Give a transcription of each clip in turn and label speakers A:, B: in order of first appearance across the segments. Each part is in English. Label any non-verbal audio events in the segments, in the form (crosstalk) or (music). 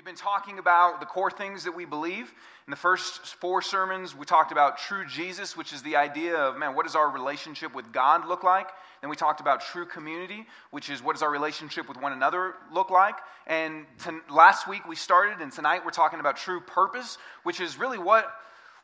A: We've been talking about the core things that we believe. In the first four sermons, we talked about true Jesus, which is the idea of, man, what does our relationship with God look like? Then we talked about true community, which is what does our relationship with one another look like? And to, last week we started, and tonight we're talking about true purpose, which is really what,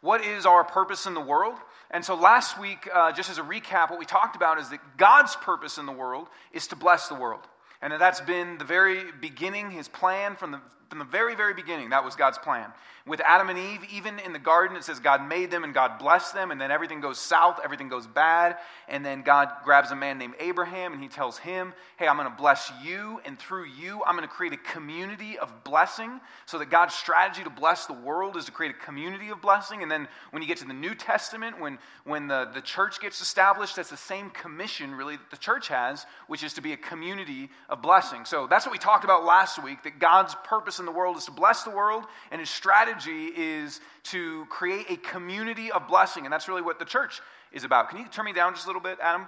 A: what is our purpose in the world? And so last week, uh, just as a recap, what we talked about is that God's purpose in the world is to bless the world. And that's been the very beginning, his plan from the from the very, very beginning, that was God's plan. With Adam and Eve, even in the garden, it says God made them and God blessed them, and then everything goes south, everything goes bad. And then God grabs a man named Abraham and he tells him, Hey, I'm going to bless you, and through you, I'm going to create a community of blessing. So that God's strategy to bless the world is to create a community of blessing. And then when you get to the New Testament, when, when the, the church gets established, that's the same commission, really, that the church has, which is to be a community of blessing. So that's what we talked about last week, that God's purpose purpose in the world is to bless the world, and his strategy is to create a community of blessing. And that's really what the church is about. Can you turn me down just a little bit, Adam?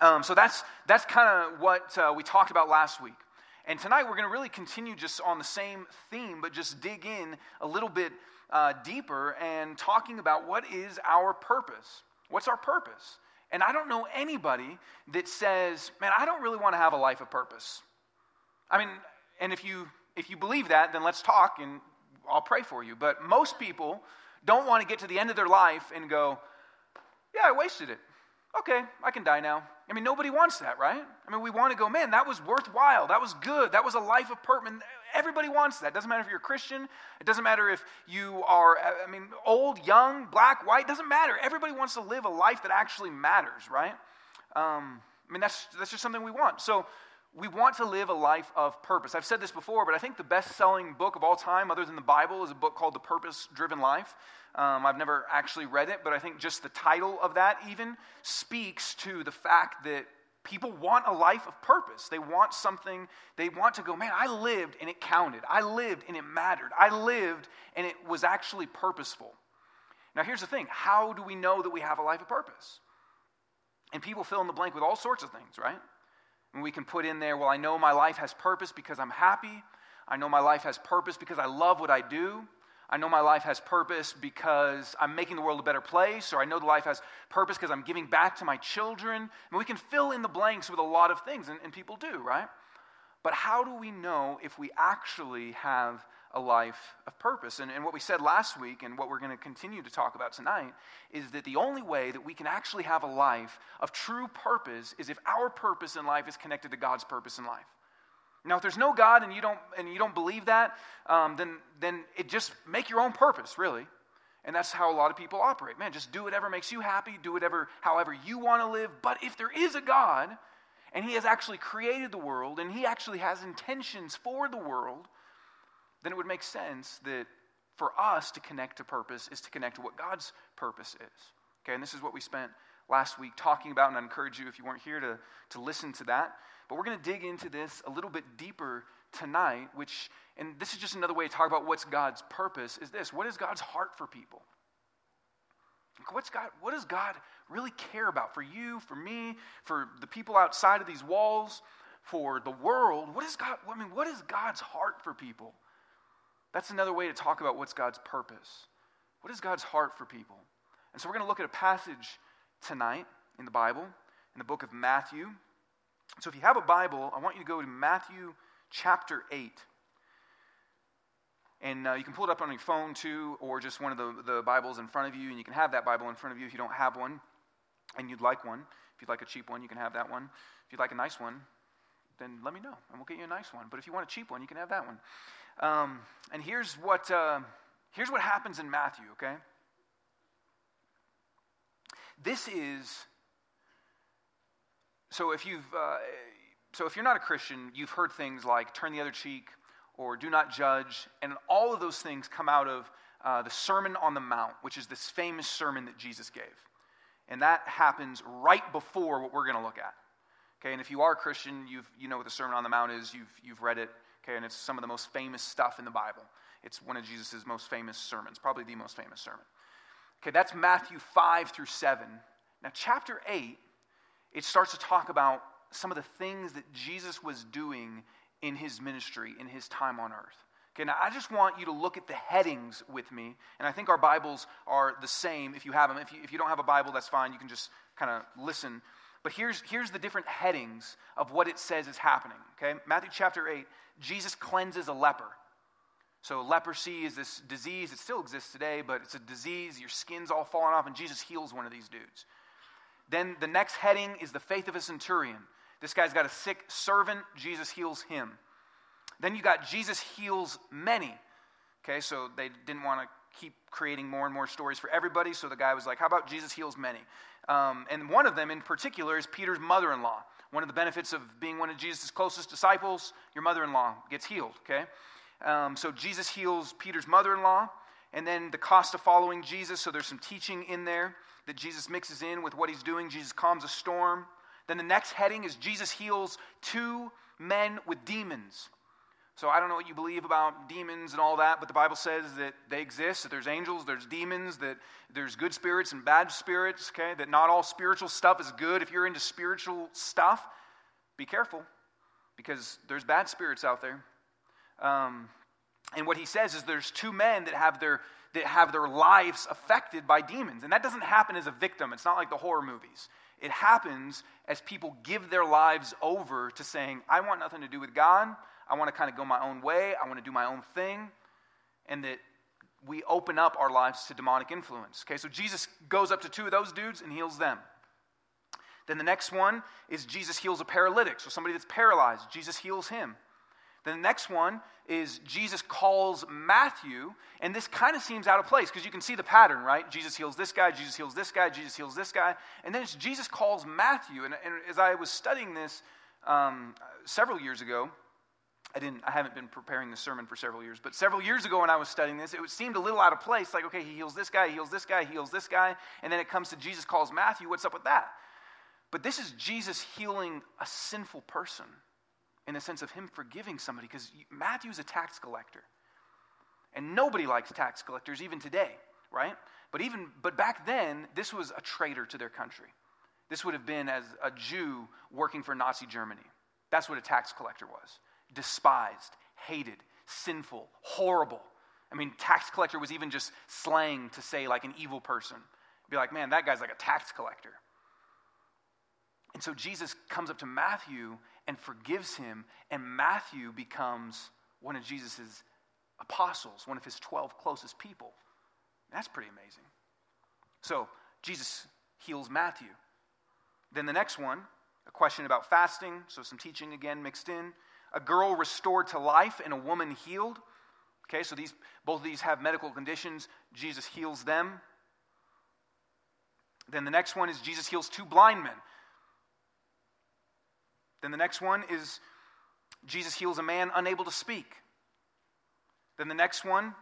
A: Um, so that's, that's kind of what uh, we talked about last week. And tonight we're going to really continue just on the same theme, but just dig in a little bit uh, deeper and talking about what is our purpose. What's our purpose? And I don't know anybody that says, man, I don't really want to have a life of purpose. I mean, and if you if you believe that, then let's talk and I'll pray for you. But most people don't want to get to the end of their life and go, yeah, I wasted it. Okay, I can die now. I mean, nobody wants that, right? I mean, we want to go, man, that was worthwhile. That was good. That was a life of purpose. Everybody wants that. It doesn't matter if you're a Christian. It doesn't matter if you are, I mean, old, young, black, white. It doesn't matter. Everybody wants to live a life that actually matters, right? Um, I mean, that's, that's just something we want. So, we want to live a life of purpose. I've said this before, but I think the best selling book of all time, other than the Bible, is a book called The Purpose Driven Life. Um, I've never actually read it, but I think just the title of that even speaks to the fact that people want a life of purpose. They want something, they want to go, man, I lived and it counted. I lived and it mattered. I lived and it was actually purposeful. Now, here's the thing how do we know that we have a life of purpose? And people fill in the blank with all sorts of things, right? And we can put in there, well, I know my life has purpose because I'm happy. I know my life has purpose because I love what I do. I know my life has purpose because I'm making the world a better place, or I know the life has purpose because I'm giving back to my children. And we can fill in the blanks with a lot of things, and, and people do, right? But how do we know if we actually have a life of purpose. And, and what we said last week, and what we're going to continue to talk about tonight, is that the only way that we can actually have a life of true purpose is if our purpose in life is connected to God's purpose in life. Now, if there's no God and you don't, and you don't believe that, um, then, then it just make your own purpose, really. And that's how a lot of people operate. Man, just do whatever makes you happy, do whatever, however you want to live. But if there is a God, and He has actually created the world, and He actually has intentions for the world, then it would make sense that for us to connect to purpose is to connect to what God's purpose is. Okay, and this is what we spent last week talking about, and I encourage you, if you weren't here, to, to listen to that. But we're going to dig into this a little bit deeper tonight, which, and this is just another way to talk about what's God's purpose, is this what is God's heart for people? What's God, what does God really care about for you, for me, for the people outside of these walls, for the world? What is God, I mean, what is God's heart for people? That's another way to talk about what's God's purpose. What is God's heart for people? And so we're going to look at a passage tonight in the Bible, in the book of Matthew. So if you have a Bible, I want you to go to Matthew chapter 8. And uh, you can pull it up on your phone too, or just one of the, the Bibles in front of you, and you can have that Bible in front of you if you don't have one and you'd like one. If you'd like a cheap one, you can have that one. If you'd like a nice one, then let me know, and we'll get you a nice one. But if you want a cheap one, you can have that one. Um, and here's what, uh, here's what happens in Matthew, okay? This is, so if you've, uh, so if you're not a Christian, you've heard things like turn the other cheek or do not judge, and all of those things come out of uh, the Sermon on the Mount, which is this famous sermon that Jesus gave. And that happens right before what we're going to look at. Okay, and if you are a Christian, you've, you know what the Sermon on the Mount is, you've, you've read it, Okay, and it's some of the most famous stuff in the Bible. It's one of Jesus' most famous sermons, probably the most famous sermon. Okay, that's Matthew 5 through 7. Now, chapter 8, it starts to talk about some of the things that Jesus was doing in his ministry, in his time on earth. Okay, now I just want you to look at the headings with me, and I think our Bibles are the same if you have them. If you, if you don't have a Bible, that's fine. You can just kind of listen. But here's, here's the different headings of what it says is happening. Okay, Matthew chapter 8, Jesus cleanses a leper. So, leprosy is this disease. It still exists today, but it's a disease. Your skin's all falling off, and Jesus heals one of these dudes. Then the next heading is the faith of a centurion. This guy's got a sick servant. Jesus heals him. Then you got Jesus heals many. Okay, so they didn't want to keep creating more and more stories for everybody. So the guy was like, How about Jesus heals many? Um, and one of them in particular is Peter's mother in law. One of the benefits of being one of Jesus' closest disciples, your mother in law gets healed. Okay? Um, so Jesus heals Peter's mother in law, and then the cost of following Jesus. So there's some teaching in there that Jesus mixes in with what he's doing. Jesus calms a storm. Then the next heading is Jesus heals two men with demons. So I don't know what you believe about demons and all that, but the Bible says that they exist, that there's angels, there's demons, that there's good spirits and bad spirits, okay? That not all spiritual stuff is good. If you're into spiritual stuff, be careful because there's bad spirits out there. Um, and what he says is there's two men that have their that have their lives affected by demons. And that doesn't happen as a victim. It's not like the horror movies. It happens as people give their lives over to saying, I want nothing to do with God. I want to kind of go my own way. I want to do my own thing. And that we open up our lives to demonic influence. Okay, so Jesus goes up to two of those dudes and heals them. Then the next one is Jesus heals a paralytic. So somebody that's paralyzed, Jesus heals him. Then the next one is Jesus calls Matthew, and this kind of seems out of place because you can see the pattern, right? Jesus heals this guy, Jesus heals this guy, Jesus heals this guy, and then it's Jesus calls Matthew. And, and as I was studying this um, several years ago, I didn't. I haven't been preparing the sermon for several years, but several years ago when I was studying this, it seemed a little out of place. Like, okay, he heals this guy, he heals this guy, he heals this guy, and then it comes to Jesus calls Matthew. What's up with that? But this is Jesus healing a sinful person in the sense of him forgiving somebody because Matthew's a tax collector. And nobody likes tax collectors even today, right? But even but back then this was a traitor to their country. This would have been as a Jew working for Nazi Germany. That's what a tax collector was. Despised, hated, sinful, horrible. I mean, tax collector was even just slang to say like an evil person. Be like, man, that guy's like a tax collector. And so Jesus comes up to Matthew and forgives him, and Matthew becomes one of Jesus' apostles, one of his 12 closest people. That's pretty amazing. So, Jesus heals Matthew. Then the next one, a question about fasting, so some teaching again mixed in. A girl restored to life and a woman healed. Okay, so these both of these have medical conditions. Jesus heals them. Then the next one is Jesus heals two blind men. Then the next one is Jesus heals a man unable to speak. Then the next one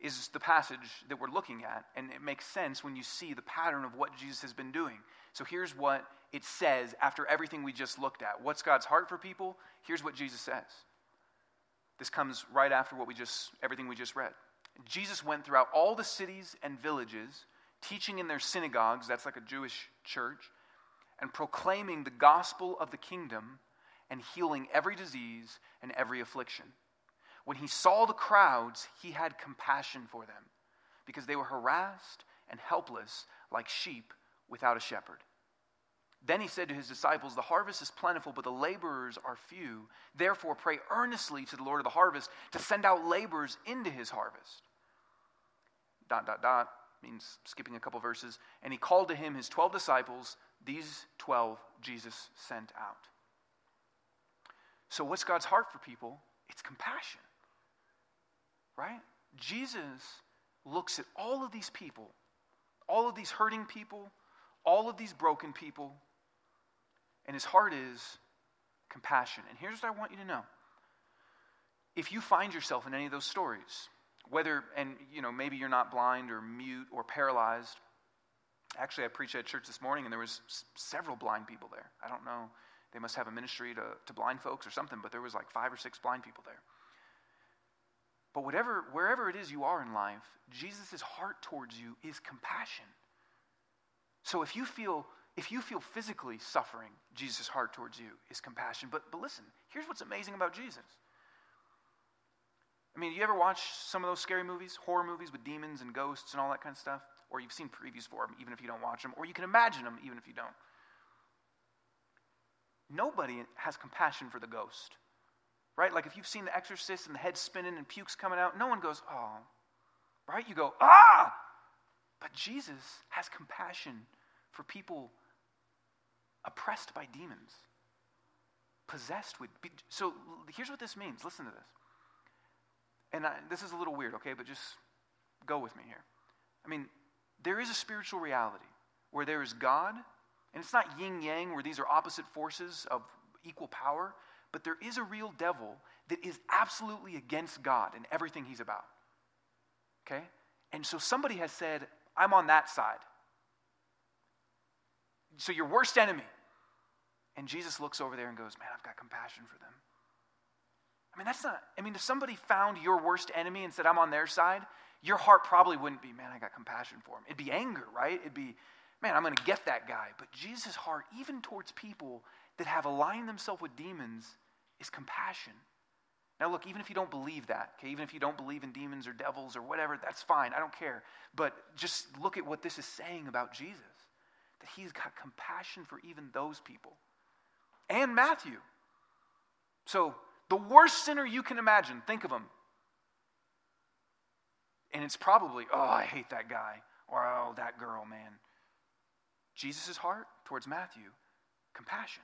A: is the passage that we're looking at, and it makes sense when you see the pattern of what Jesus has been doing. So here's what it says after everything we just looked at. What's God's heart for people? Here's what Jesus says. This comes right after what we just everything we just read. Jesus went throughout all the cities and villages, teaching in their synagogues, that's like a Jewish church, and proclaiming the gospel of the kingdom and healing every disease and every affliction. When he saw the crowds, he had compassion for them because they were harassed and helpless like sheep without a shepherd. Then he said to his disciples, The harvest is plentiful, but the laborers are few. Therefore, pray earnestly to the Lord of the harvest to send out laborers into his harvest. Dot, dot, dot means skipping a couple verses. And he called to him his 12 disciples these 12 Jesus sent out. So, what's God's heart for people? It's compassion, right? Jesus looks at all of these people, all of these hurting people, all of these broken people, and his heart is compassion. And here's what I want you to know. If you find yourself in any of those stories, whether, and you know, maybe you're not blind or mute or paralyzed, Actually, I preached at church this morning, and there was s- several blind people there. I don't know; they must have a ministry to, to blind folks or something. But there was like five or six blind people there. But whatever, wherever it is you are in life, Jesus' heart towards you is compassion. So if you feel if you feel physically suffering, Jesus' heart towards you is compassion. But, but listen, here's what's amazing about Jesus I mean, you ever watch some of those scary movies, horror movies with demons and ghosts and all that kind of stuff? Or you've seen previews for them, even if you don't watch them, or you can imagine them, even if you don't. Nobody has compassion for the ghost, right? Like if you've seen The Exorcist and the head spinning and pukes coming out, no one goes, oh, right? You go, ah! But Jesus has compassion for people oppressed by demons, possessed with. So here's what this means. Listen to this. And I, this is a little weird, okay, but just go with me here. I mean, there is a spiritual reality where there is God, and it's not yin yang, where these are opposite forces of equal power, but there is a real devil that is absolutely against God and everything he's about. Okay? And so somebody has said, I'm on that side. So your worst enemy. And Jesus looks over there and goes, Man, I've got compassion for them. I mean, that's not, I mean, if somebody found your worst enemy and said, I'm on their side, your heart probably wouldn't be, Man, I got compassion for him. It'd be anger, right? It'd be, Man, I'm going to get that guy. But Jesus' heart, even towards people that have aligned themselves with demons, is compassion. Now, look, even if you don't believe that, okay, even if you don't believe in demons or devils or whatever, that's fine. I don't care. But just look at what this is saying about Jesus that he's got compassion for even those people. And Matthew. So, the worst sinner you can imagine, think of him. And it's probably, oh, I hate that guy, or oh, that girl, man. Jesus' heart towards Matthew, compassion.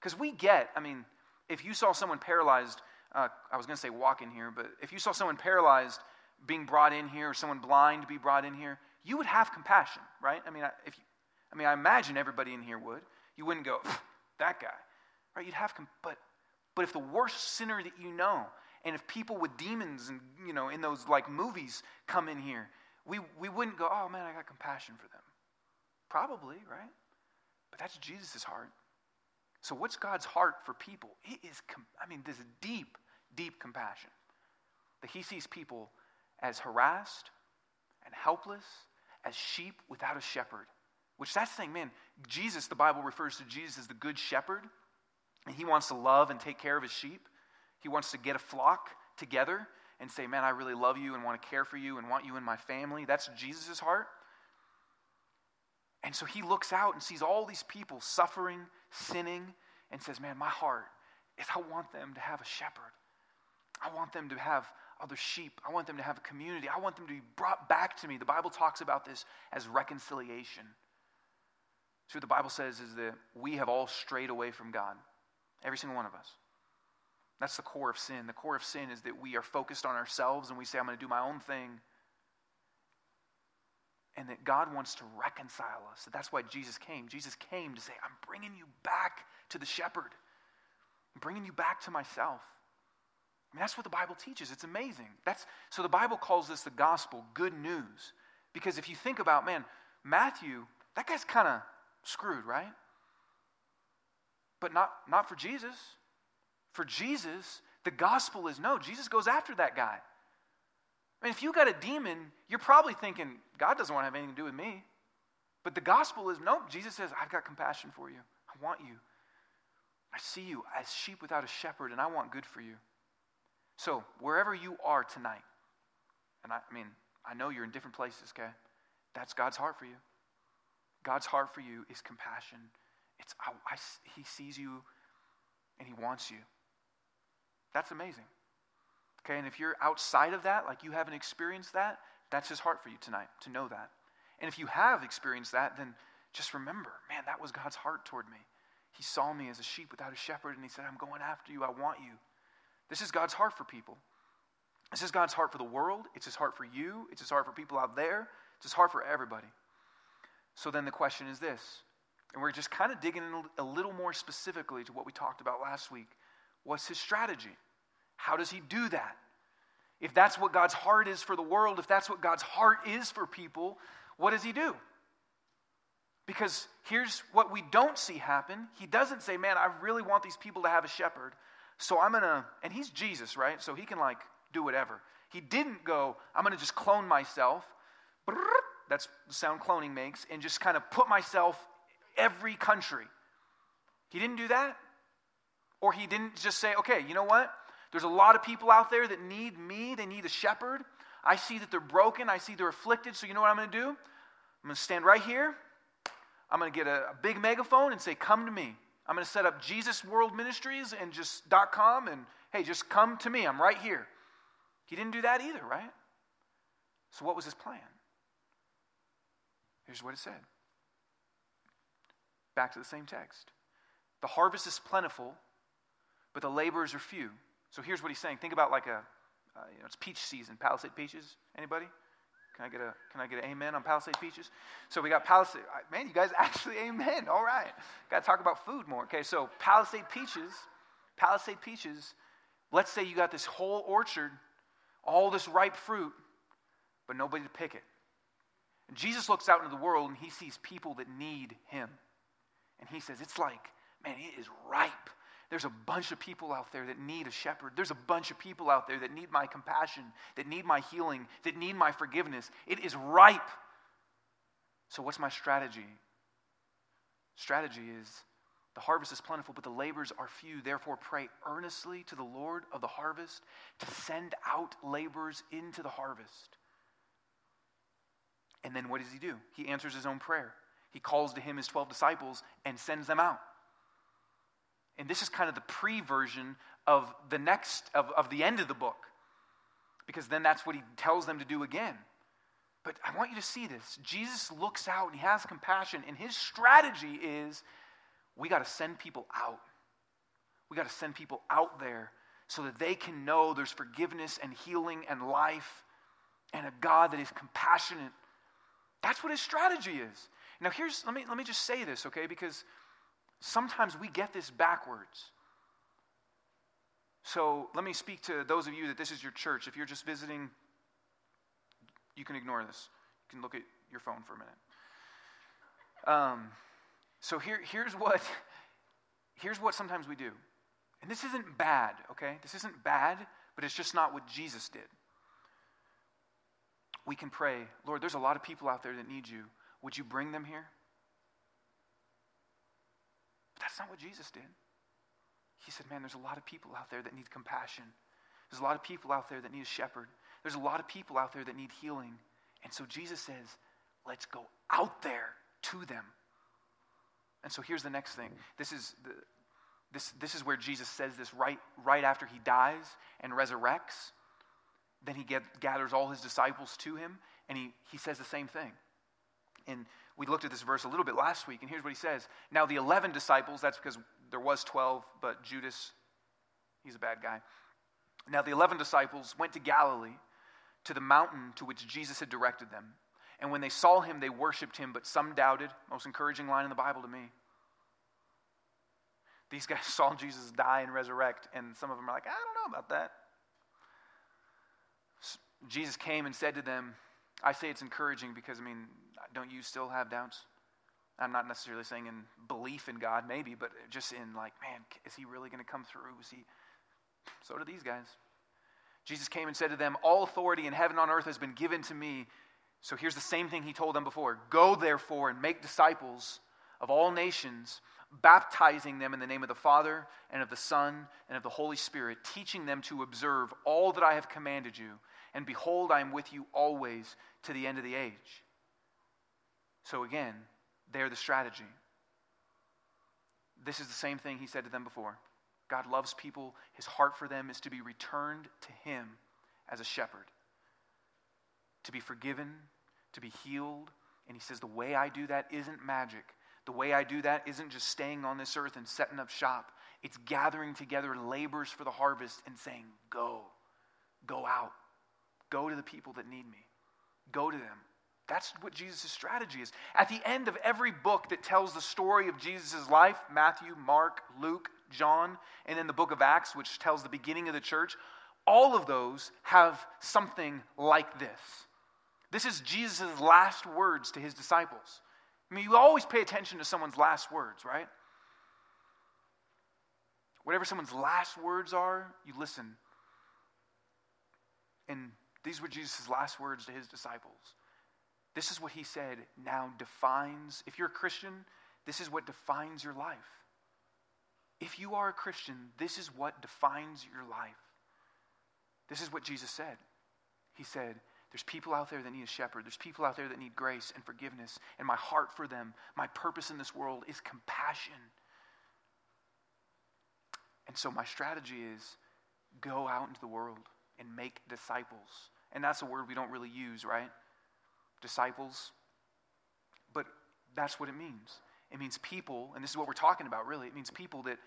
A: Because we get, I mean, if you saw someone paralyzed, uh, I was going to say walk in here, but if you saw someone paralyzed being brought in here or someone blind be brought in here, you would have compassion, right? I mean, if you, I mean, I imagine everybody in here would. You wouldn't go, that guy, right? You'd have, but, but if the worst sinner that you know, and if people with demons and you know in those like movies come in here, we we wouldn't go, oh man, I got compassion for them. Probably, right? But that's Jesus' heart. So, what's God's heart for people? It is, I mean, this deep, deep compassion. That He sees people as harassed and helpless, as sheep without a shepherd. Which that's saying, man, Jesus, the Bible refers to Jesus as the good shepherd, and He wants to love and take care of His sheep. He wants to get a flock together and say, man, I really love you and want to care for you and want you in my family. That's Jesus' heart. And so he looks out and sees all these people suffering, sinning, and says, Man, my heart is I want them to have a shepherd. I want them to have other sheep. I want them to have a community. I want them to be brought back to me. The Bible talks about this as reconciliation. So, what the Bible says is that we have all strayed away from God, every single one of us. That's the core of sin. The core of sin is that we are focused on ourselves and we say, I'm going to do my own thing and that God wants to reconcile us. That's why Jesus came. Jesus came to say, I'm bringing you back to the shepherd, I'm bringing you back to myself. I mean, that's what the Bible teaches. It's amazing. That's, so the Bible calls this the gospel, good news. Because if you think about, man, Matthew, that guy's kind of screwed, right? But not, not for Jesus. For Jesus, the gospel is no, Jesus goes after that guy. I mean, if you got a demon, you're probably thinking, God doesn't want to have anything to do with me. But the gospel is nope, Jesus says, I've got compassion for you. I want you. I see you as sheep without a shepherd, and I want good for you. So, wherever you are tonight, and I, I mean, I know you're in different places, okay? That's God's heart for you. God's heart for you is compassion. It's I, I, He sees you and He wants you. That's amazing. Okay, and if you're outside of that, like you haven't experienced that, that's his heart for you tonight, to know that. And if you have experienced that, then just remember, man, that was God's heart toward me. He saw me as a sheep without a shepherd, and he said, I'm going after you. I want you. This is God's heart for people. This is God's heart for the world. It's his heart for you. It's his heart for people out there. It's his heart for everybody. So then the question is this, and we're just kind of digging in a little more specifically to what we talked about last week. What's his strategy? How does he do that? If that's what God's heart is for the world, if that's what God's heart is for people, what does he do? Because here's what we don't see happen. He doesn't say, Man, I really want these people to have a shepherd. So I'm going to, and he's Jesus, right? So he can like do whatever. He didn't go, I'm going to just clone myself. That's the sound cloning makes, and just kind of put myself every country. He didn't do that. Or he didn't just say, okay, you know what? There's a lot of people out there that need me, they need a shepherd. I see that they're broken, I see they're afflicted, so you know what I'm going to do? I'm going to stand right here. I'm going to get a, a, big megaphone and say, Come to me. I'm going to set up Jesus World Ministries and just .com and hey, just come to me. I'm right here. He didn't do that either, right? So what was his plan? Here's what it said. Back to the same text. The harvest is plentiful, but the laborers are few. So here's what he's saying. Think about like a, uh, you know, it's peach season. Palisade peaches. Anybody? Can I get a Can I get an amen on Palisade peaches? So we got Palisade. Man, you guys (laughs) actually amen. All right. Got to talk about food more. Okay, so Palisade peaches. Palisade peaches. Let's say you got this whole orchard, all this ripe fruit, but nobody to pick it. And Jesus looks out into the world and he sees people that need him. And he says, It's like, man, it is ripe. There's a bunch of people out there that need a shepherd. There's a bunch of people out there that need my compassion, that need my healing, that need my forgiveness. It is ripe. So, what's my strategy? Strategy is the harvest is plentiful, but the laborers are few. Therefore, pray earnestly to the Lord of the harvest to send out laborers into the harvest. And then what does he do? He answers his own prayer. He calls to him his 12 disciples and sends them out. And this is kind of the pre version of the next, of, of the end of the book, because then that's what he tells them to do again. But I want you to see this. Jesus looks out and he has compassion, and his strategy is we got to send people out. We got to send people out there so that they can know there's forgiveness and healing and life and a God that is compassionate. That's what his strategy is. Now here's let me let me just say this, okay? Because sometimes we get this backwards. So let me speak to those of you that this is your church. If you're just visiting, you can ignore this. You can look at your phone for a minute. Um, so here, here's what (laughs) here's what sometimes we do. And this isn't bad, okay? This isn't bad, but it's just not what Jesus did. We can pray, Lord, there's a lot of people out there that need you. Would you bring them here? That's not what Jesus did. He said, Man, there's a lot of people out there that need compassion. There's a lot of people out there that need a shepherd. There's a lot of people out there that need healing. And so Jesus says, Let's go out there to them. And so here's the next thing. This is, the, this, this is where Jesus says this right, right after he dies and resurrects. Then he get, gathers all his disciples to him, and he, he says the same thing. And we looked at this verse a little bit last week, and here's what he says. Now, the 11 disciples, that's because there was 12, but Judas, he's a bad guy. Now, the 11 disciples went to Galilee, to the mountain to which Jesus had directed them. And when they saw him, they worshiped him, but some doubted. Most encouraging line in the Bible to me. These guys (laughs) saw Jesus die and resurrect, and some of them are like, I don't know about that. Jesus came and said to them, I say it's encouraging because, I mean, don't you still have doubts? I'm not necessarily saying in belief in God, maybe, but just in like, man, is he really going to come through? Is he? So do these guys. Jesus came and said to them, All authority in heaven and on earth has been given to me. So here's the same thing he told them before Go therefore and make disciples of all nations, baptizing them in the name of the Father and of the Son and of the Holy Spirit, teaching them to observe all that I have commanded you. And behold, I am with you always to the end of the age. So again, they're the strategy. This is the same thing he said to them before. God loves people. His heart for them is to be returned to him as a shepherd, to be forgiven, to be healed. And he says, The way I do that isn't magic. The way I do that isn't just staying on this earth and setting up shop. It's gathering together labors for the harvest and saying, Go, go out, go to the people that need me, go to them. That's what Jesus' strategy is. At the end of every book that tells the story of Jesus' life Matthew, Mark, Luke, John, and then the book of Acts, which tells the beginning of the church all of those have something like this. This is Jesus' last words to his disciples. I mean, you always pay attention to someone's last words, right? Whatever someone's last words are, you listen. And these were Jesus' last words to his disciples. This is what he said now defines, if you're a Christian, this is what defines your life. If you are a Christian, this is what defines your life. This is what Jesus said. He said, There's people out there that need a shepherd. There's people out there that need grace and forgiveness. And my heart for them, my purpose in this world is compassion. And so my strategy is go out into the world and make disciples. And that's a word we don't really use, right? Disciples. But that's what it means. It means people, and this is what we're talking about really. It means people that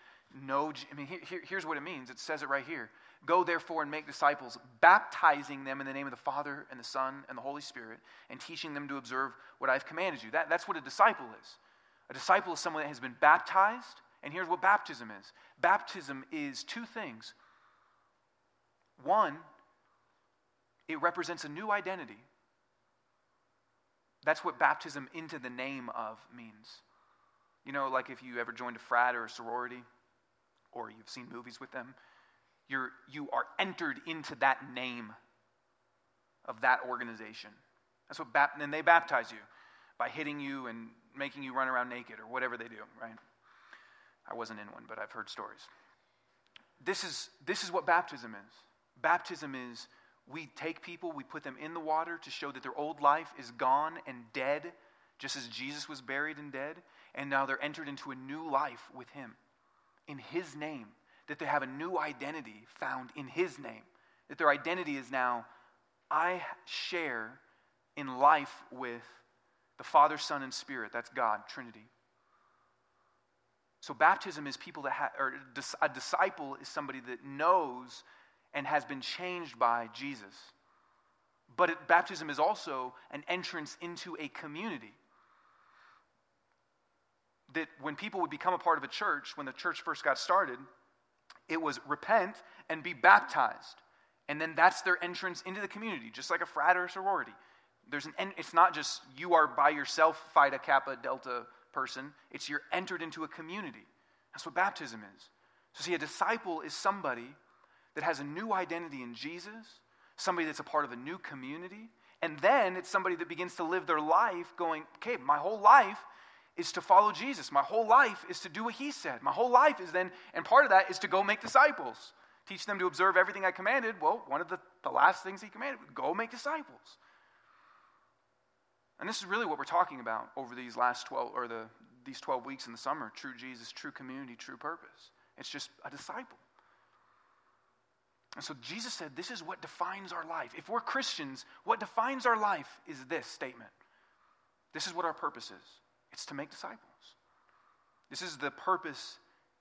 A: know. I mean, here, here's what it means it says it right here Go therefore and make disciples, baptizing them in the name of the Father and the Son and the Holy Spirit, and teaching them to observe what I've commanded you. That, that's what a disciple is. A disciple is someone that has been baptized, and here's what baptism is baptism is two things. One, it represents a new identity. That's what baptism into the name of means. You know, like if you ever joined a frat or a sorority, or you've seen movies with them, you're, you are entered into that name of that organization. That's what bap- and they baptize you by hitting you and making you run around naked or whatever they do, right? I wasn't in one, but I've heard stories. This is, this is what baptism is. Baptism is we take people, we put them in the water to show that their old life is gone and dead, just as Jesus was buried and dead, and now they're entered into a new life with Him in His name that they have a new identity found in His name. That their identity is now, I share in life with the Father, Son, and Spirit. That's God, Trinity. So baptism is people that have, or a disciple is somebody that knows and has been changed by Jesus. But it, baptism is also an entrance into a community. That when people would become a part of a church, when the church first got started, it was repent and be baptized. And then that's their entrance into the community, just like a frat or a sorority. There's an, it's not just you are by yourself, Phi Kappa, Delta person. It's you're entered into a community. That's what baptism is. So, see, a disciple is somebody that has a new identity in Jesus, somebody that's a part of a new community, and then it's somebody that begins to live their life going, okay, my whole life is to follow Jesus. My whole life is to do what he said. My whole life is then, and part of that is to go make disciples. Teach them to observe everything I commanded. Well, one of the, the last things he commanded, go make disciples. And this is really what we're talking about over these last 12, or the, these 12 weeks in the summer true Jesus, true community, true purpose. It's just a disciple. And so Jesus said, This is what defines our life. If we're Christians, what defines our life is this statement. This is what our purpose is it's to make disciples. This is the purpose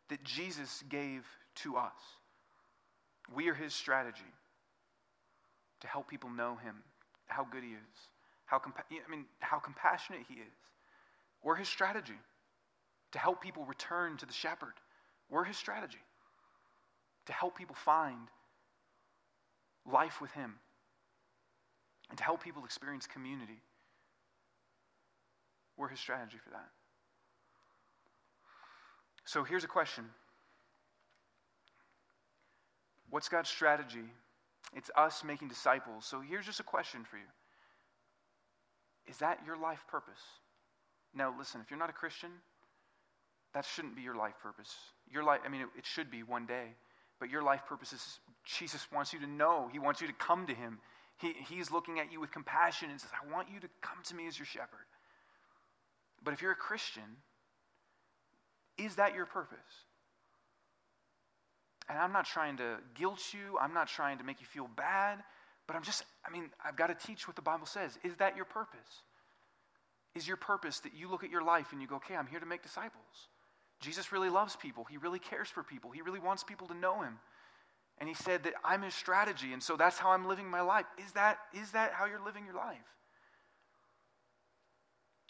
A: that Jesus gave to us. We are his strategy to help people know him, how good he is, how, compa- I mean, how compassionate he is. We're his strategy to help people return to the shepherd. We're his strategy to help people find life with him and to help people experience community. We're his strategy for that. So here's a question What's God's strategy? It's us making disciples. So here's just a question for you Is that your life purpose? Now, listen, if you're not a Christian, that shouldn't be your life purpose. Your life, I mean, it, it should be one day, but your life purpose is Jesus wants you to know. He wants you to come to Him. He, he's looking at you with compassion and says, I want you to come to me as your shepherd. But if you're a Christian, is that your purpose? And I'm not trying to guilt you, I'm not trying to make you feel bad, but I'm just, I mean, I've got to teach what the Bible says. Is that your purpose? Is your purpose that you look at your life and you go, okay, I'm here to make disciples? Jesus really loves people. He really cares for people. He really wants people to know him. And he said that I'm his strategy, and so that's how I'm living my life. Is that, is that how you're living your life?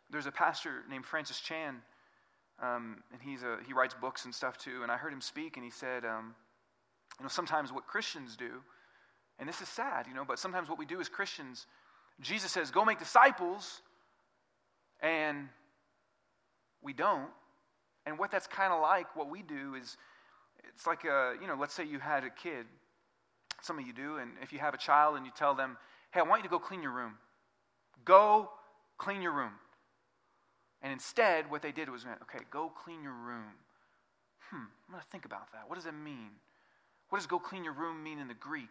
A: There's a pastor named Francis Chan, um, and he's a, he writes books and stuff too. And I heard him speak, and he said, um, you know, sometimes what Christians do, and this is sad, you know, but sometimes what we do as Christians, Jesus says, go make disciples, and we don't. And what that's kind of like, what we do is, it's like, a, you know, let's say you had a kid. Some of you do, and if you have a child and you tell them, hey, I want you to go clean your room. Go clean your room. And instead, what they did was, okay, go clean your room. Hmm, I'm going to think about that. What does it mean? What does go clean your room mean in the Greek?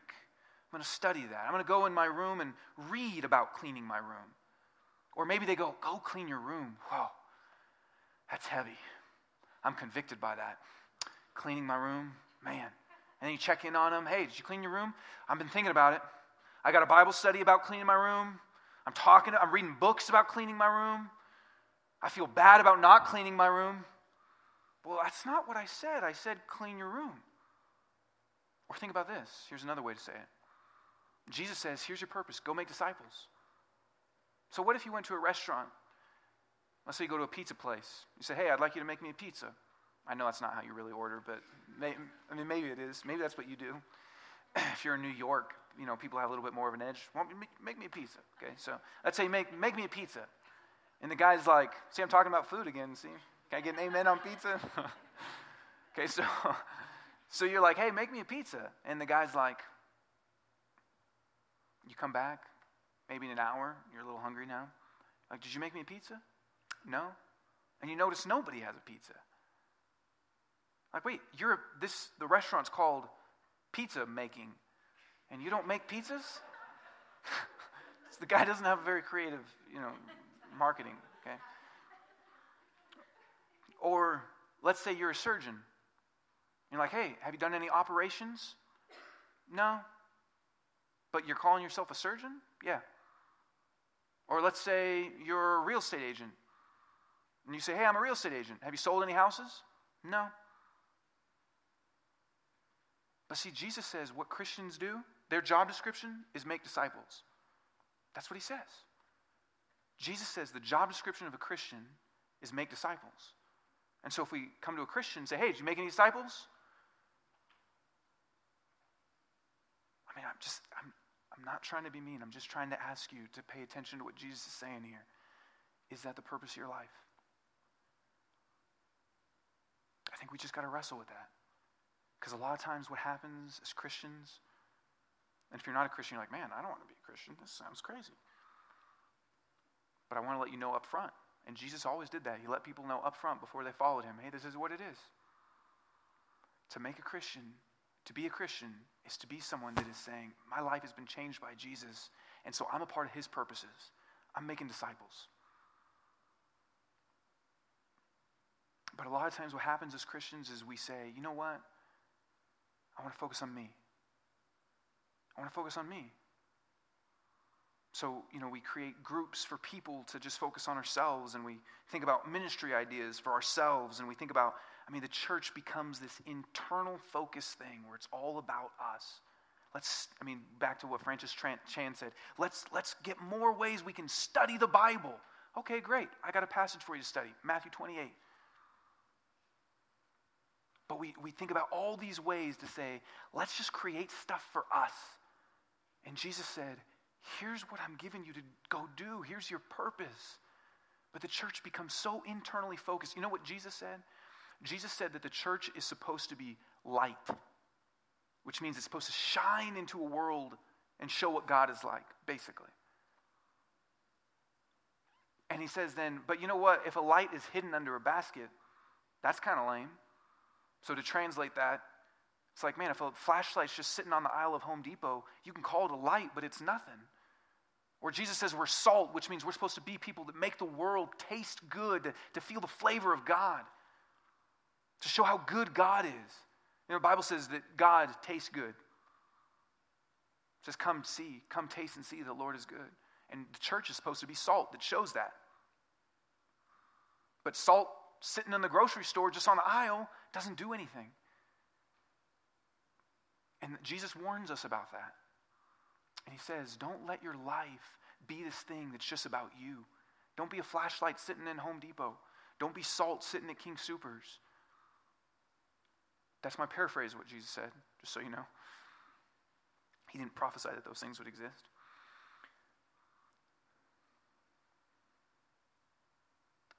A: I'm going to study that. I'm going to go in my room and read about cleaning my room. Or maybe they go, Go clean your room. Whoa, that's heavy. I'm convicted by that. Cleaning my room, man. And you check in on them. Hey, did you clean your room? I've been thinking about it. I got a Bible study about cleaning my room. I'm talking, I'm reading books about cleaning my room. I feel bad about not cleaning my room. Well, that's not what I said. I said clean your room. Or think about this. Here's another way to say it. Jesus says, here's your purpose go make disciples. So, what if you went to a restaurant? Let's say you go to a pizza place. You say, hey, I'd like you to make me a pizza. I know that's not how you really order, but may, I mean, maybe it is. Maybe that's what you do. (clears throat) if you're in New York, you know, people have a little bit more of an edge. Well, make, make me a pizza. Okay, so let's say make, make me a pizza. And the guy's like, see, I'm talking about food again. See, can I get an amen on pizza? (laughs) okay, so, (laughs) so you're like, hey, make me a pizza. And the guy's like, you come back, maybe in an hour, you're a little hungry now. Like, did you make me a pizza? No. And you notice nobody has a pizza. Like, wait, you're this the restaurant's called pizza making, and you don't make pizzas? (laughs) the guy doesn't have a very creative, you know, marketing, okay? Or let's say you're a surgeon. You're like, hey, have you done any operations? No. But you're calling yourself a surgeon? Yeah. Or let's say you're a real estate agent. And you say, hey, I'm a real estate agent. Have you sold any houses? No. But see, Jesus says what Christians do, their job description is make disciples. That's what he says. Jesus says the job description of a Christian is make disciples. And so if we come to a Christian and say, hey, did you make any disciples? I mean, I'm just, I'm, I'm not trying to be mean. I'm just trying to ask you to pay attention to what Jesus is saying here. Is that the purpose of your life? I think we just got to wrestle with that. Because a lot of times what happens as Christians, and if you're not a Christian, you're like, man, I don't want to be a Christian. This sounds crazy. But I want to let you know up front. And Jesus always did that. He let people know up front before they followed him hey, this is what it is. To make a Christian, to be a Christian, is to be someone that is saying, my life has been changed by Jesus, and so I'm a part of his purposes. I'm making disciples. But a lot of times, what happens as Christians is we say, you know what? I want to focus on me. I want to focus on me. So, you know, we create groups for people to just focus on ourselves, and we think about ministry ideas for ourselves, and we think about, I mean, the church becomes this internal focus thing where it's all about us. Let's, I mean, back to what Francis Chan said, let's, let's get more ways we can study the Bible. Okay, great. I got a passage for you to study Matthew 28. But we, we think about all these ways to say, let's just create stuff for us. And Jesus said, here's what I'm giving you to go do. Here's your purpose. But the church becomes so internally focused. You know what Jesus said? Jesus said that the church is supposed to be light, which means it's supposed to shine into a world and show what God is like, basically. And he says then, but you know what? If a light is hidden under a basket, that's kind of lame. So to translate that, it's like, man, if a flashlight's just sitting on the aisle of Home Depot, you can call it a light, but it's nothing. Or Jesus says we're salt, which means we're supposed to be people that make the world taste good, to, to feel the flavor of God, to show how good God is. You know, the Bible says that God tastes good. It says, come see, come taste and see the Lord is good. And the church is supposed to be salt that shows that. But salt sitting in the grocery store just on the aisle doesn't do anything. And Jesus warns us about that. And he says, Don't let your life be this thing that's just about you. Don't be a flashlight sitting in Home Depot. Don't be salt sitting at King Soopers. That's my paraphrase of what Jesus said, just so you know. He didn't prophesy that those things would exist.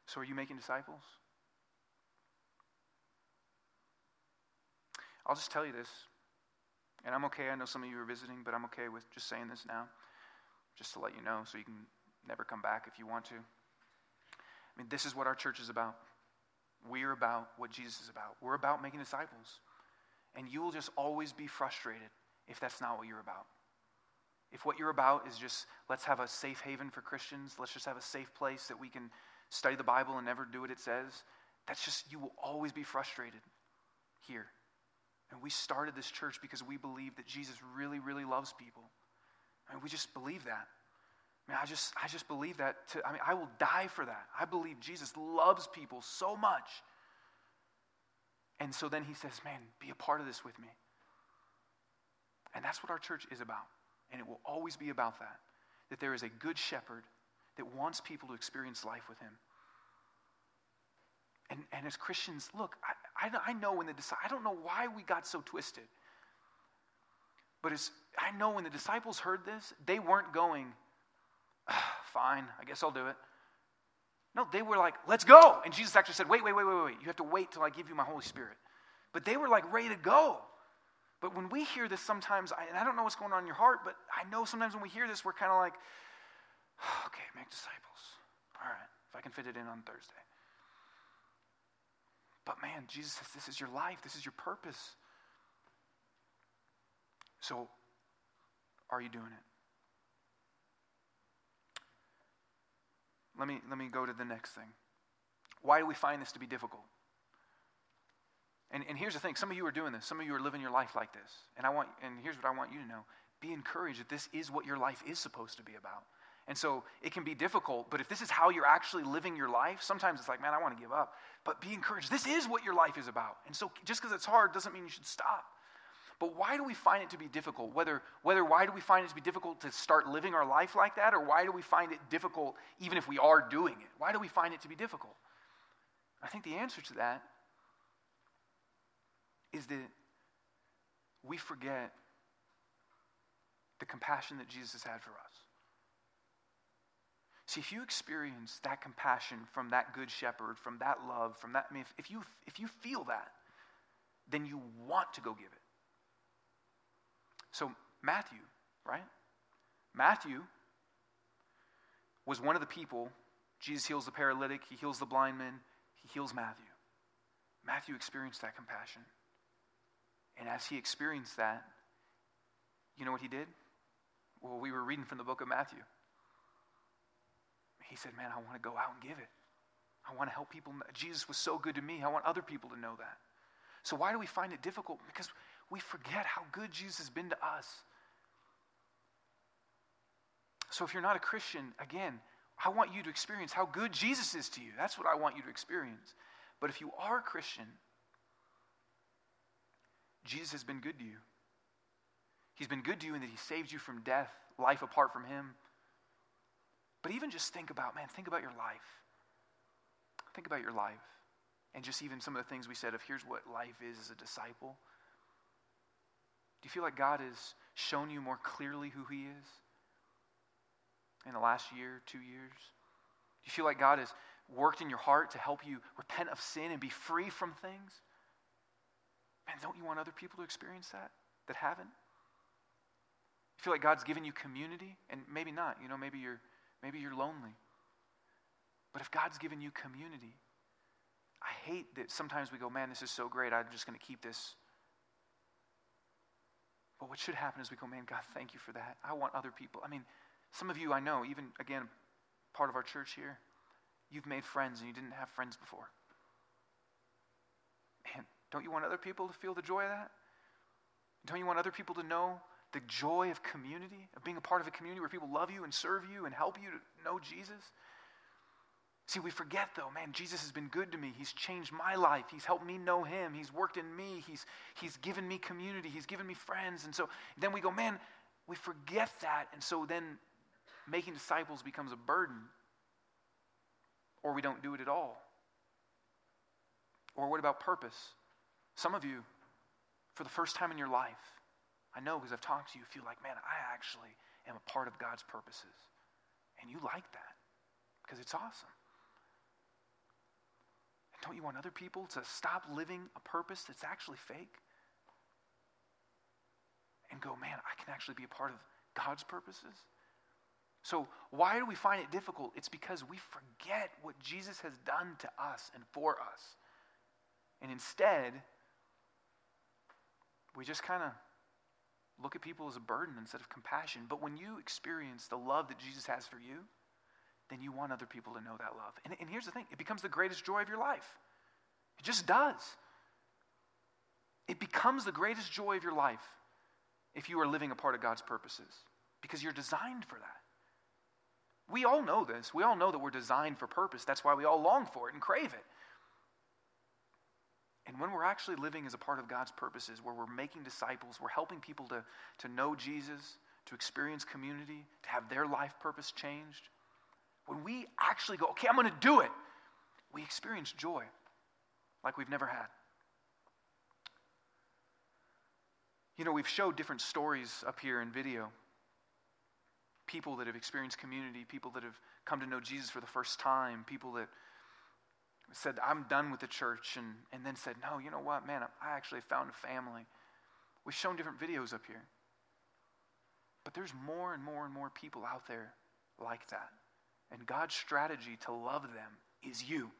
A: So, are you making disciples? I'll just tell you this, and I'm okay. I know some of you are visiting, but I'm okay with just saying this now, just to let you know so you can never come back if you want to. I mean, this is what our church is about. We're about what Jesus is about. We're about making disciples. And you will just always be frustrated if that's not what you're about. if what you're about is just let's have a safe haven for Christians, let's just have a safe place that we can study the Bible and never do what it says, that's just, you will always be frustrated here. And we started this church because we believe that Jesus really, really loves people. I mean, we just believe that. I mean, I just, I just believe that. To, I mean, I will die for that. I believe Jesus loves people so much. And so then he says, man, be a part of this with me. And that's what our church is about. And it will always be about that. That there is a good shepherd that wants people to experience life with him. And, and as Christians, look, I, I, I know when the disciples, I don't know why we got so twisted. But as, I know when the disciples heard this, they weren't going, ah, fine, I guess I'll do it. No, they were like, let's go. And Jesus actually said, wait, wait, wait, wait, wait. You have to wait till I give you my Holy Spirit. But they were like ready to go. But when we hear this sometimes, I, and I don't know what's going on in your heart, but I know sometimes when we hear this, we're kind of like, okay, make disciples. All right, if I can fit it in on Thursday. But man, Jesus says, this is your life, this is your purpose. So, are you doing it? Let me, let me go to the next thing. Why do we find this to be difficult? And, and here's the thing some of you are doing this, some of you are living your life like this. And, I want, and here's what I want you to know be encouraged that this is what your life is supposed to be about. And so it can be difficult, but if this is how you're actually living your life, sometimes it's like, man, I want to give up. But be encouraged. This is what your life is about. And so just because it's hard doesn't mean you should stop. But why do we find it to be difficult? Whether, whether why do we find it to be difficult to start living our life like that, or why do we find it difficult even if we are doing it? Why do we find it to be difficult? I think the answer to that is that we forget the compassion that Jesus had for us. See, if you experience that compassion from that good shepherd, from that love, from that, I mean, if, if, you, if you feel that, then you want to go give it. So, Matthew, right? Matthew was one of the people. Jesus heals the paralytic, he heals the blind man, he heals Matthew. Matthew experienced that compassion. And as he experienced that, you know what he did? Well, we were reading from the book of Matthew. He said, Man, I want to go out and give it. I want to help people. Jesus was so good to me. I want other people to know that. So, why do we find it difficult? Because we forget how good Jesus has been to us. So, if you're not a Christian, again, I want you to experience how good Jesus is to you. That's what I want you to experience. But if you are a Christian, Jesus has been good to you. He's been good to you in that He saved you from death, life apart from Him. But even just think about, man, think about your life. Think about your life. And just even some of the things we said of here's what life is as a disciple. Do you feel like God has shown you more clearly who He is in the last year, two years? Do you feel like God has worked in your heart to help you repent of sin and be free from things? Man, don't you want other people to experience that that haven't? You feel like God's given you community, and maybe not. You know, maybe you're maybe you're lonely. But if God's given you community, I hate that sometimes we go, man, this is so great, I'm just going to keep this. But what should happen is we go, man, God, thank you for that. I want other people. I mean, some of you I know, even again, part of our church here, you've made friends and you didn't have friends before. Man, don't you want other people to feel the joy of that? Don't you want other people to know the joy of community, of being a part of a community where people love you and serve you and help you to know Jesus? See, we forget though, man, Jesus has been good to me. He's changed my life. He's helped me know Him. He's worked in me. He's, he's given me community. He's given me friends. And so then we go, man, we forget that. And so then making disciples becomes a burden. Or we don't do it at all. Or what about purpose? Some of you, for the first time in your life, I know because I've talked to you, feel like, man, I actually am a part of God's purposes. And you like that because it's awesome. And don't you want other people to stop living a purpose that's actually fake? And go, man, I can actually be a part of God's purposes? So, why do we find it difficult? It's because we forget what Jesus has done to us and for us. And instead, we just kind of look at people as a burden instead of compassion. But when you experience the love that Jesus has for you, then you want other people to know that love. And, and here's the thing it becomes the greatest joy of your life. It just does. It becomes the greatest joy of your life if you are living a part of God's purposes because you're designed for that. We all know this. We all know that we're designed for purpose. That's why we all long for it and crave it. And when we're actually living as a part of God's purposes, where we're making disciples, we're helping people to, to know Jesus, to experience community, to have their life purpose changed, when we actually go, okay, I'm going to do it, we experience joy like we've never had. You know, we've showed different stories up here in video. People that have experienced community, people that have come to know Jesus for the first time, people that said, I'm done with the church, and, and then said, No, you know what, man, I actually found a family. We've shown different videos up here. But there's more and more and more people out there like that. And God's strategy to love them is you.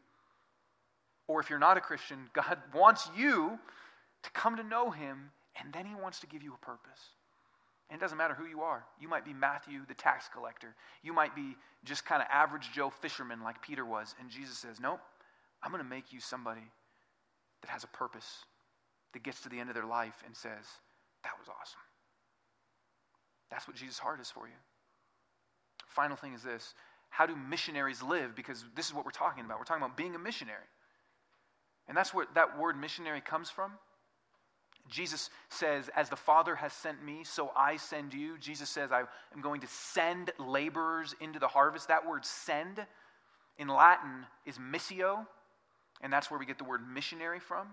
A: Or if you're not a Christian, (laughs) God wants you to come to know Him, and then He wants to give you a purpose. And it doesn't matter who you are. You might be Matthew, the tax collector. You might be just kind of average Joe fisherman like Peter was. And Jesus says, Nope, I'm going to make you somebody that has a purpose, that gets to the end of their life and says, That was awesome. That's what Jesus' heart is for you. Final thing is this how do missionaries live? Because this is what we're talking about. We're talking about being a missionary. And that's where that word missionary comes from. Jesus says, As the Father has sent me, so I send you. Jesus says, I am going to send laborers into the harvest. That word send in Latin is missio, and that's where we get the word missionary from.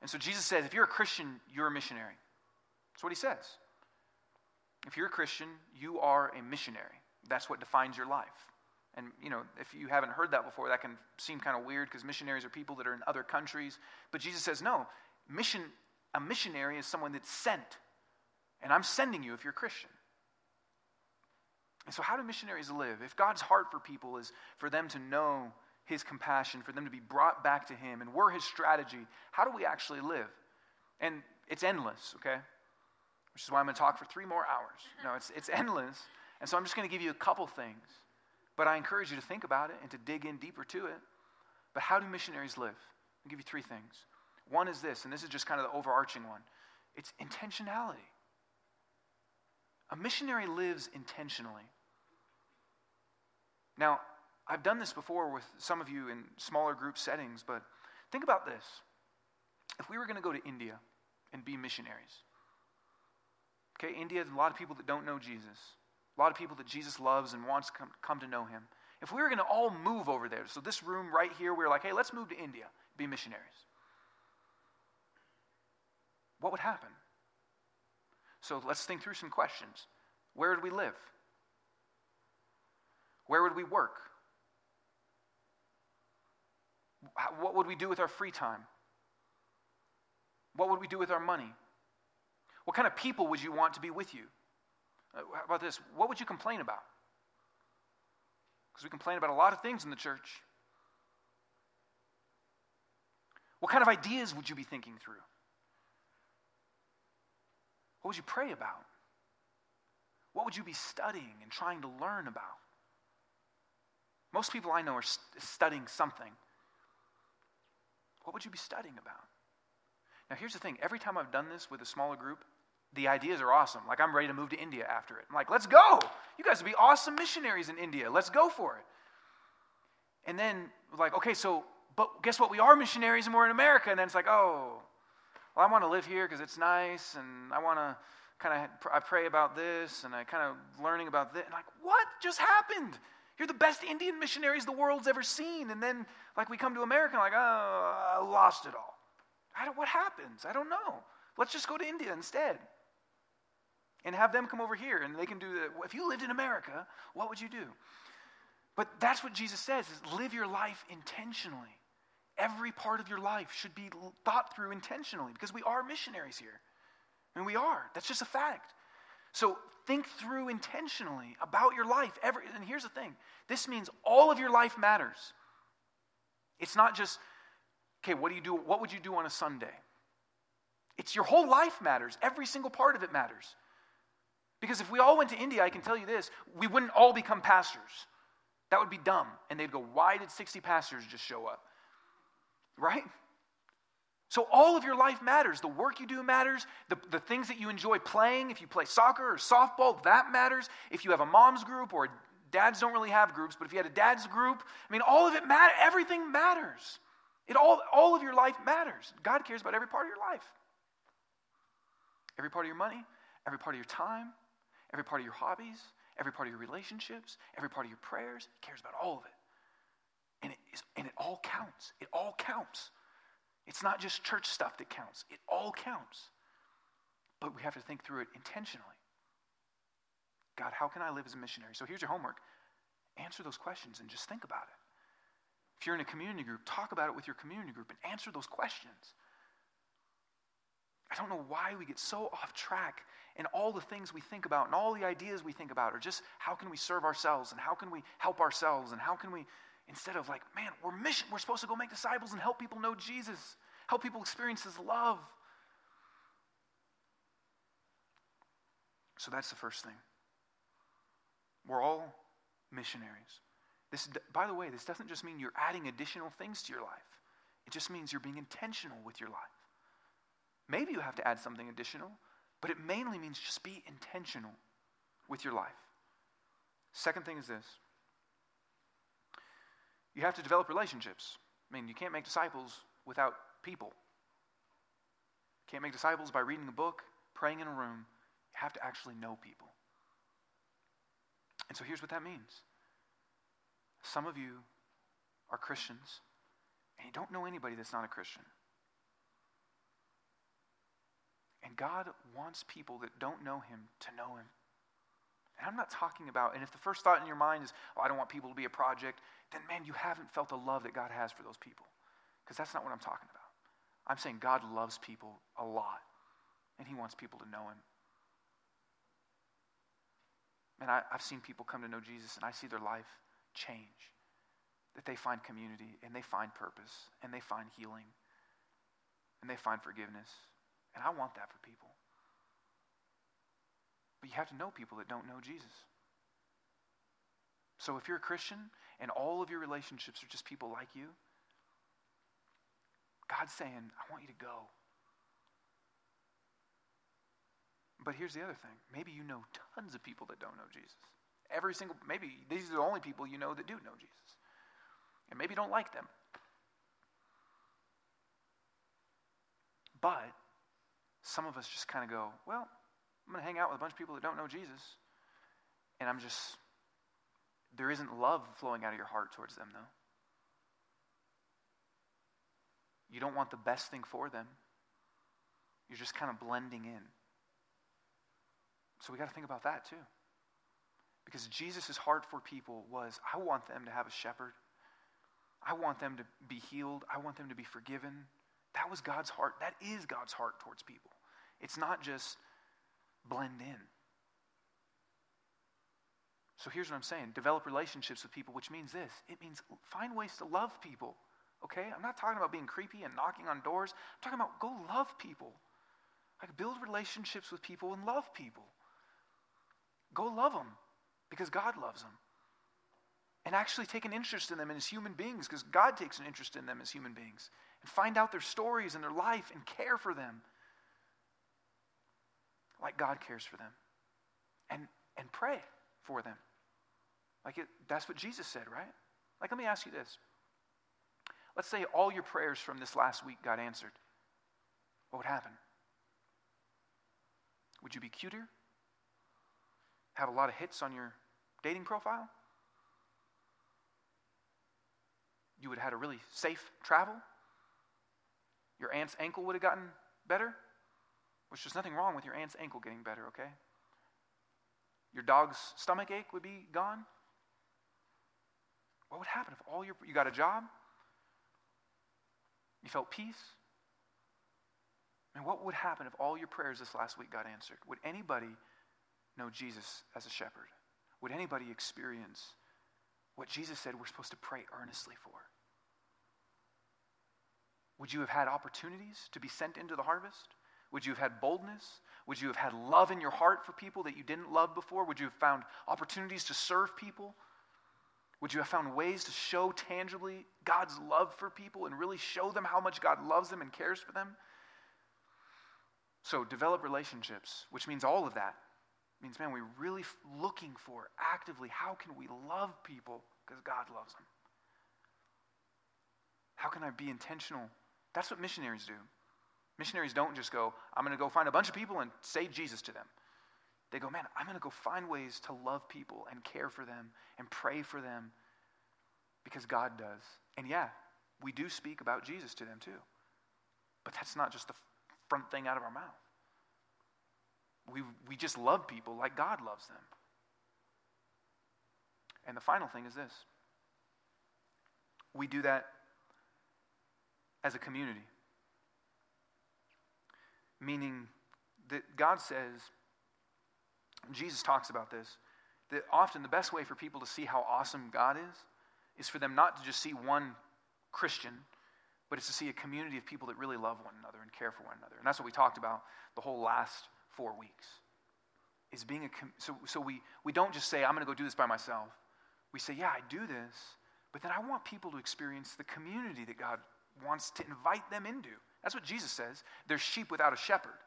A: And so Jesus says, if you're a Christian, you're a missionary. That's what he says. If you're a Christian, you are a missionary. That's what defines your life. And, you know, if you haven't heard that before, that can seem kind of weird because missionaries are people that are in other countries. But Jesus says, no, mission, a missionary is someone that's sent. And I'm sending you if you're a Christian. And so, how do missionaries live? If God's heart for people is for them to know his compassion, for them to be brought back to him, and we're his strategy, how do we actually live? And it's endless, okay? Which is why I'm going to talk for three more hours. No, it's, it's endless. And so I'm just going to give you a couple things. But I encourage you to think about it and to dig in deeper to it. But how do missionaries live? I'll give you three things. One is this, and this is just kind of the overarching one it's intentionality. A missionary lives intentionally. Now, I've done this before with some of you in smaller group settings, but think about this. If we were going to go to India and be missionaries, okay, India, a lot of people that don't know Jesus, a lot of people that Jesus loves and wants to come, come to know him. If we were going to all move over there, so this room right here, we were like, hey, let's move to India, be missionaries. What would happen? So let's think through some questions. Where would we live? Where would we work? What would we do with our free time? What would we do with our money? What kind of people would you want to be with you? Uh, how about this? What would you complain about? Because we complain about a lot of things in the church. What kind of ideas would you be thinking through? What would you pray about? What would you be studying and trying to learn about? Most people I know are st- studying something. What would you be studying about? Now, here's the thing every time I've done this with a smaller group, the ideas are awesome. Like, I'm ready to move to India after it. I'm like, let's go. You guys would be awesome missionaries in India. Let's go for it. And then, like, okay, so, but guess what? We are missionaries and we're in America. And then it's like, oh, well, I want to live here because it's nice and I want to kind of, I pray about this and I kind of learning about this. And like, what just happened? You're the best Indian missionaries the world's ever seen. And then, like, we come to America and like, oh, I lost it all. I don't, what happens? I don't know. Let's just go to India instead and have them come over here and they can do that. If you lived in America, what would you do? But that's what Jesus says is live your life intentionally. Every part of your life should be thought through intentionally because we are missionaries here. I mean, we are. That's just a fact. So think through intentionally about your life. Every, and here's the thing this means all of your life matters. It's not just, okay, what do you do? What would you do on a Sunday? It's your whole life matters. Every single part of it matters. Because if we all went to India, I can tell you this, we wouldn't all become pastors. That would be dumb. And they'd go, why did 60 pastors just show up? Right? So all of your life matters. The work you do matters. The, the things that you enjoy playing, if you play soccer or softball, that matters. If you have a mom's group or dads don't really have groups, but if you had a dad's group, I mean, all of it matters. Everything matters. It all, all of your life matters. God cares about every part of your life. Every part of your money, every part of your time, every part of your hobbies, every part of your relationships, every part of your prayers. He cares about all of it. And it, is, and it all counts. It all counts. It's not just church stuff that counts, it all counts. But we have to think through it intentionally. God, how can I live as a missionary? So here's your homework answer those questions and just think about it. If you're in a community group, talk about it with your community group and answer those questions. I don't know why we get so off track in all the things we think about and all the ideas we think about are just how can we serve ourselves and how can we help ourselves and how can we instead of like man we're mission we're supposed to go make disciples and help people know jesus help people experience his love so that's the first thing we're all missionaries this by the way this doesn't just mean you're adding additional things to your life it just means you're being intentional with your life maybe you have to add something additional but it mainly means just be intentional with your life. Second thing is this you have to develop relationships. I mean, you can't make disciples without people. Can't make disciples by reading a book, praying in a room. You have to actually know people. And so here's what that means some of you are Christians, and you don't know anybody that's not a Christian. And God wants people that don't know Him to know Him. And I'm not talking about, and if the first thought in your mind is, oh, I don't want people to be a project, then man, you haven't felt the love that God has for those people. Because that's not what I'm talking about. I'm saying God loves people a lot, and He wants people to know Him. And I, I've seen people come to know Jesus, and I see their life change. That they find community, and they find purpose, and they find healing, and they find forgiveness, and I want that for people. But you have to know people that don't know Jesus. So if you're a Christian and all of your relationships are just people like you, God's saying, I want you to go. But here's the other thing. Maybe you know tons of people that don't know Jesus. Every single, maybe these are the only people you know that do know Jesus. And maybe you don't like them. But some of us just kind of go, well, I'm going to hang out with a bunch of people that don't know Jesus. And I'm just, there isn't love flowing out of your heart towards them, though. You don't want the best thing for them. You're just kind of blending in. So we got to think about that too. Because Jesus' heart for people was I want them to have a shepherd. I want them to be healed. I want them to be forgiven. That was God's heart. That is God's heart towards people. It's not just blend in. So here's what I'm saying develop relationships with people, which means this it means find ways to love people. Okay? I'm not talking about being creepy and knocking on doors. I'm talking about go love people. Like build relationships with people and love people. Go love them because God loves them. And actually take an interest in them as human beings because God takes an interest in them as human beings. And find out their stories and their life and care for them like God cares for them. And, and pray for them. Like it, that's what Jesus said, right? Like, let me ask you this. Let's say all your prayers from this last week got answered. What would happen? Would you be cuter? Have a lot of hits on your dating profile? You would have had a really safe travel? Your aunt's ankle would have gotten better? which there's nothing wrong with your aunt's ankle getting better, okay? Your dog's stomach ache would be gone. What would happen if all your you got a job? You felt peace? And what would happen if all your prayers this last week got answered? Would anybody know Jesus as a shepherd? Would anybody experience what Jesus said we're supposed to pray earnestly for? Would you have had opportunities to be sent into the harvest? Would you have had boldness? Would you have had love in your heart for people that you didn't love before? Would you have found opportunities to serve people? Would you have found ways to show tangibly God's love for people and really show them how much God loves them and cares for them? So, develop relationships, which means all of that. Means, man, we're really looking for actively how can we love people because God loves them? How can I be intentional? That's what missionaries do. Missionaries don't just go, I'm going to go find a bunch of people and say Jesus to them. They go, man, I'm going to go find ways to love people and care for them and pray for them because God does. And yeah, we do speak about Jesus to them too. But that's not just the front thing out of our mouth. We, we just love people like God loves them. And the final thing is this we do that as a community. Meaning that God says, Jesus talks about this, that often the best way for people to see how awesome God is is for them not to just see one Christian, but it's to see a community of people that really love one another and care for one another. And that's what we talked about the whole last four weeks. Is being a so so we we don't just say I'm going to go do this by myself. We say, yeah, I do this, but then I want people to experience the community that God wants to invite them into. That's what Jesus says. They're sheep without a shepherd.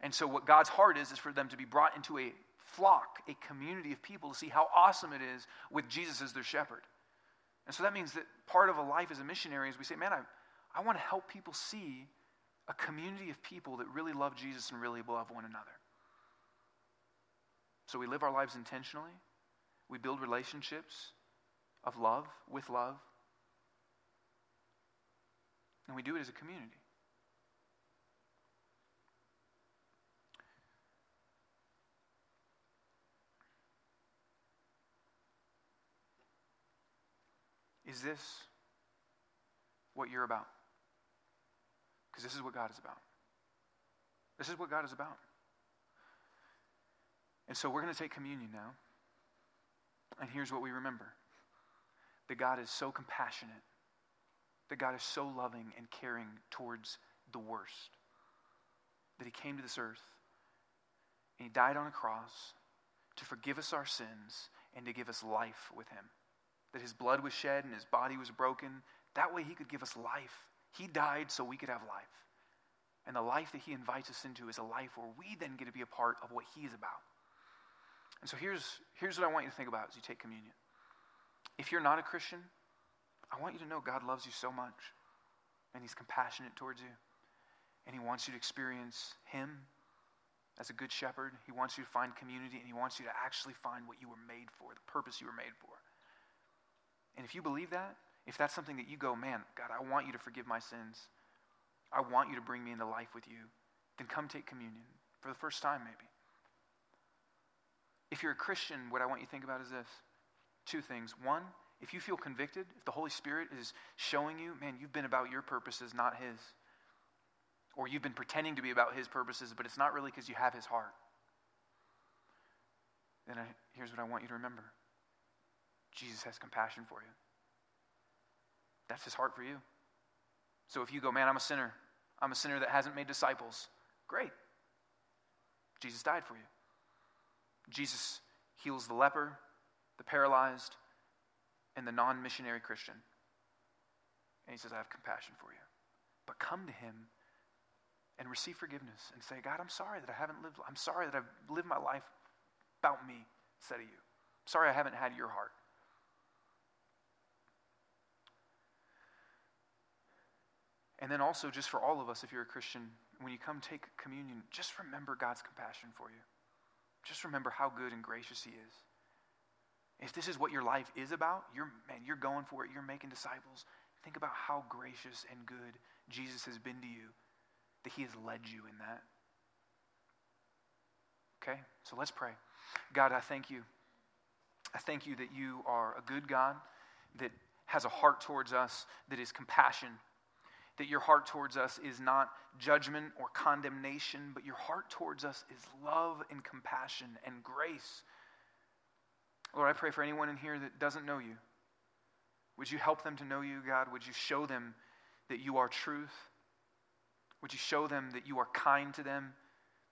A: And so, what God's heart is, is for them to be brought into a flock, a community of people to see how awesome it is with Jesus as their shepherd. And so that means that part of a life as a missionary is we say, man, I, I want to help people see a community of people that really love Jesus and really love one another. So we live our lives intentionally, we build relationships of love with love, and we do it as a community. Is this what you're about? Because this is what God is about. This is what God is about. And so we're going to take communion now. And here's what we remember that God is so compassionate that God is so loving and caring towards the worst. That he came to this earth and he died on a cross to forgive us our sins and to give us life with him. That his blood was shed and his body was broken. That way he could give us life. He died so we could have life. And the life that he invites us into is a life where we then get to be a part of what he is about. And so here's, here's what I want you to think about as you take communion. If you're not a Christian, I want you to know God loves you so much, and He's compassionate towards you, and He wants you to experience Him as a good shepherd. He wants you to find community, and He wants you to actually find what you were made for, the purpose you were made for. And if you believe that, if that's something that you go, man, God, I want you to forgive my sins, I want you to bring me into life with you, then come take communion for the first time, maybe. If you're a Christian, what I want you to think about is this two things. One, if you feel convicted, if the Holy Spirit is showing you, man, you've been about your purposes, not His. Or you've been pretending to be about His purposes, but it's not really because you have His heart. Then I, here's what I want you to remember Jesus has compassion for you. That's His heart for you. So if you go, man, I'm a sinner, I'm a sinner that hasn't made disciples, great. Jesus died for you. Jesus heals the leper, the paralyzed, and the non missionary Christian. And he says, I have compassion for you. But come to him and receive forgiveness and say, God, I'm sorry that I haven't lived, I'm sorry that I've lived my life about me instead of you. I'm sorry I haven't had your heart. And then also, just for all of us, if you're a Christian, when you come take communion, just remember God's compassion for you. Just remember how good and gracious He is. If this is what your life is about, you're man, you're going for it, you're making disciples. Think about how gracious and good Jesus has been to you, that he has led you in that. Okay? So let's pray. God, I thank you. I thank you that you are a good God that has a heart towards us that is compassion. That your heart towards us is not judgment or condemnation, but your heart towards us is love and compassion and grace Lord, I pray for anyone in here that doesn't know you. Would you help them to know you, God? Would you show them that you are truth? Would you show them that you are kind to them,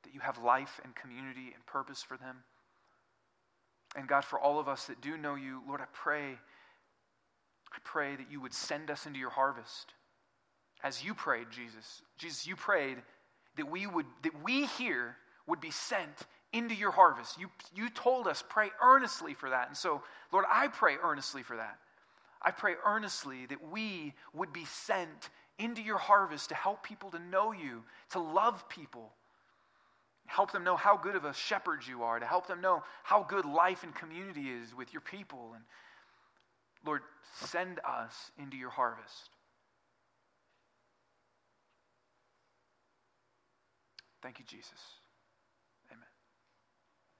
A: that you have life and community and purpose for them? And God, for all of us that do know you, Lord, I pray, I pray that you would send us into your harvest. As you prayed, Jesus. Jesus, you prayed that we would, that we here would be sent into your harvest. You, you told us, pray earnestly for that. And so, Lord, I pray earnestly for that. I pray earnestly that we would be sent into your harvest to help people to know you, to love people, help them know how good of a shepherd you are, to help them know how good life and community is with your people. And Lord, send us into your harvest. Thank you, Jesus.